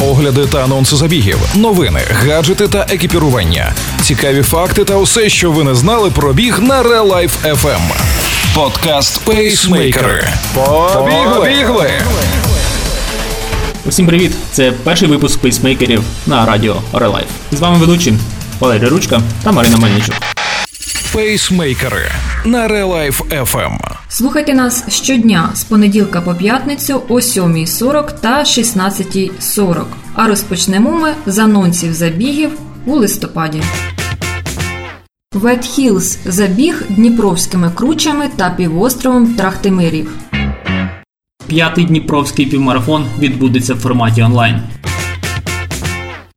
огляди та анонси забігів, новини, гаджети та екіпірування, цікаві факти та усе, що ви не знали про біг на Real Life FM. Подкаст Пейсмейкери. Побігли! Усім привіт! Це перший випуск пейсмейкерів на радіо Real Life. З вами ведучі Валерій Ручка та Марина Мельничук. Пейсмейкери на Real Life FM. Слухайте нас щодня з понеділка по п'ятницю о 7.40 та 16.40. А розпочнемо ми з анонсів забігів у листопаді. Вет Хілз забіг дніпровськими кручами та півостровом Трахтимирів. П'ятий дніпровський півмарафон відбудеться в форматі онлайн.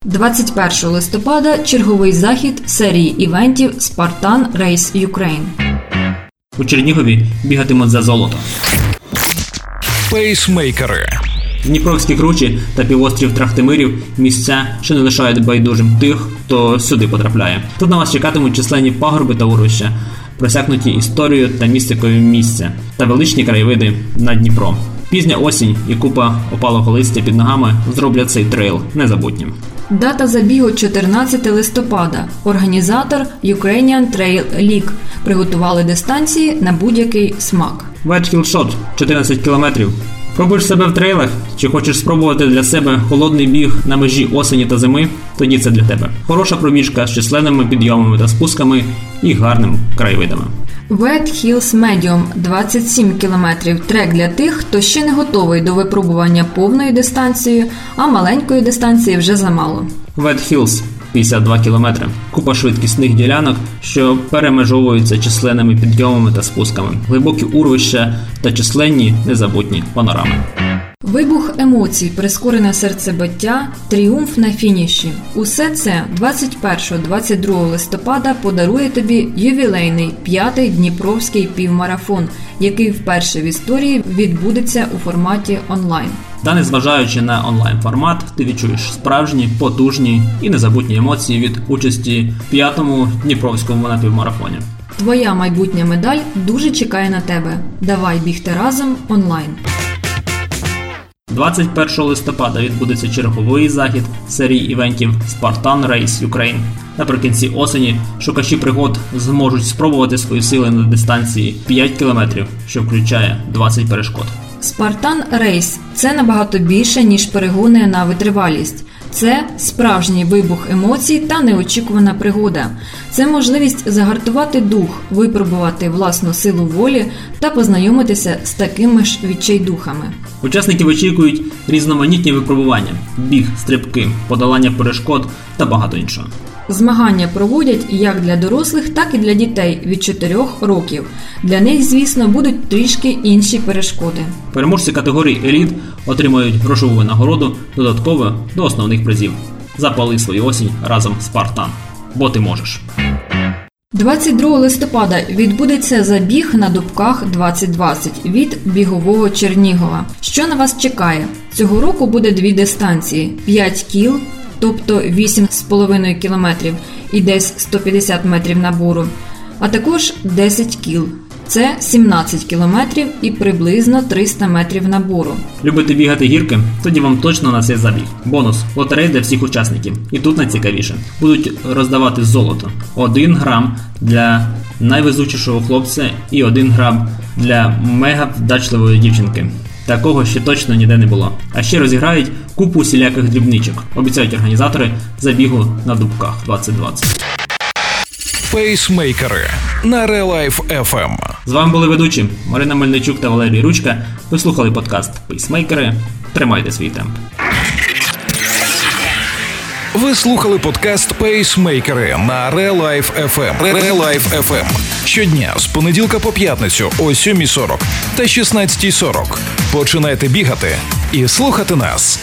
21 листопада черговий захід серії івентів Spartan Race Ukraine. У Чернігові бігатимуть за золото. Пейсмейкери. Дніпровські кручі та півострів Трахтимирів місця, що не лишають байдужим тих, хто сюди потрапляє. Тут на вас чекатимуть численні пагорби та урвища, просякнуті історією та містикою місця та величні краєвиди над Дніпро. Пізня осінь і купа опалого листя під ногами зроблять цей трейл незабутнім. Дата забігу 14 листопада. Організатор Ukrainian Trail League приготували дистанції на будь-який смак. Ветхіл Шот 14 кілометрів. Пробуєш себе в трейлах? Чи хочеш спробувати для себе холодний біг на межі осені та зими? Тоді це для тебе. Хороша пробіжка з численними підйомами та спусками і гарним краєвидами. Wet Hills Medium 27 км трек для тих, хто ще не готовий до випробування повною дистанцією, а маленької дистанції вже замало. Wet Hills 52 кілометри. Купа швидкісних ділянок, що перемежовуються численними підйомами та спусками, глибокі урвища та численні незабутні панорами. Вибух емоцій, прискорене серцебиття, тріумф на фініші. Усе це 21-22 листопада подарує тобі ювілейний п'ятий Дніпровський півмарафон, який вперше в історії відбудеться у форматі онлайн. Та незважаючи на онлайн формат, ти відчуєш справжні, потужні і незабутні емоції від участі в п'ятому Дніпровському напівмарафоні. Твоя майбутня медаль дуже чекає на тебе. Давай бігти разом онлайн. 21 листопада відбудеться черговий захід серії івентів Spartan Race Ukraine. Наприкінці осені шукачі пригод зможуть спробувати свої сили на дистанції 5 км, що включає 20 перешкод. Спартан Рейс це набагато більше, ніж перегони на витривалість. Це справжній вибух емоцій та неочікувана пригода. Це можливість загартувати дух, випробувати власну силу волі та познайомитися з такими ж відчайдухами. Учасники очікують різноманітні випробування: біг, стрибки, подолання перешкод та багато іншого. Змагання проводять як для дорослих, так і для дітей від 4 років. Для них, звісно, будуть трішки інші перешкоди. Переможці категорії еліт отримають грошову винагороду додатково до основних призів. Запали свою осінь разом з Спартан. Бо ти можеш. 22 листопада відбудеться забіг на Дубках 2020 від бігового Чернігова. Що на вас чекає? Цього року буде дві дистанції: 5 кіл, тобто 8,5 кілометрів і десь 150 метрів набору, а також 10 кіл. Це 17 кілометрів і приблизно 300 метрів набору. Любите бігати гірки? Тоді вам точно на цей забіг. Бонус лотерей для всіх учасників. І тут найцікавіше. Будуть роздавати золото. 1 грам для найвезучішого хлопця і 1 грам для мега вдачливої дівчинки. Такого ще точно ніде не було. А ще розіграють купу усіляких дрібничок. Обіцяють організатори забігу на дубках 2020. Пейсмейкери на Life FM. З вами були ведучі Марина Мельничук та Валерій Ручка. Ви слухали подкаст Пейсмейкери. Тримайте свій темп. Ви слухали подкаст Пейсмейкери на Life FM. Life FM. Щодня з понеділка по п'ятницю о 7.40 та 16.40. Починайте бігати і слухати нас.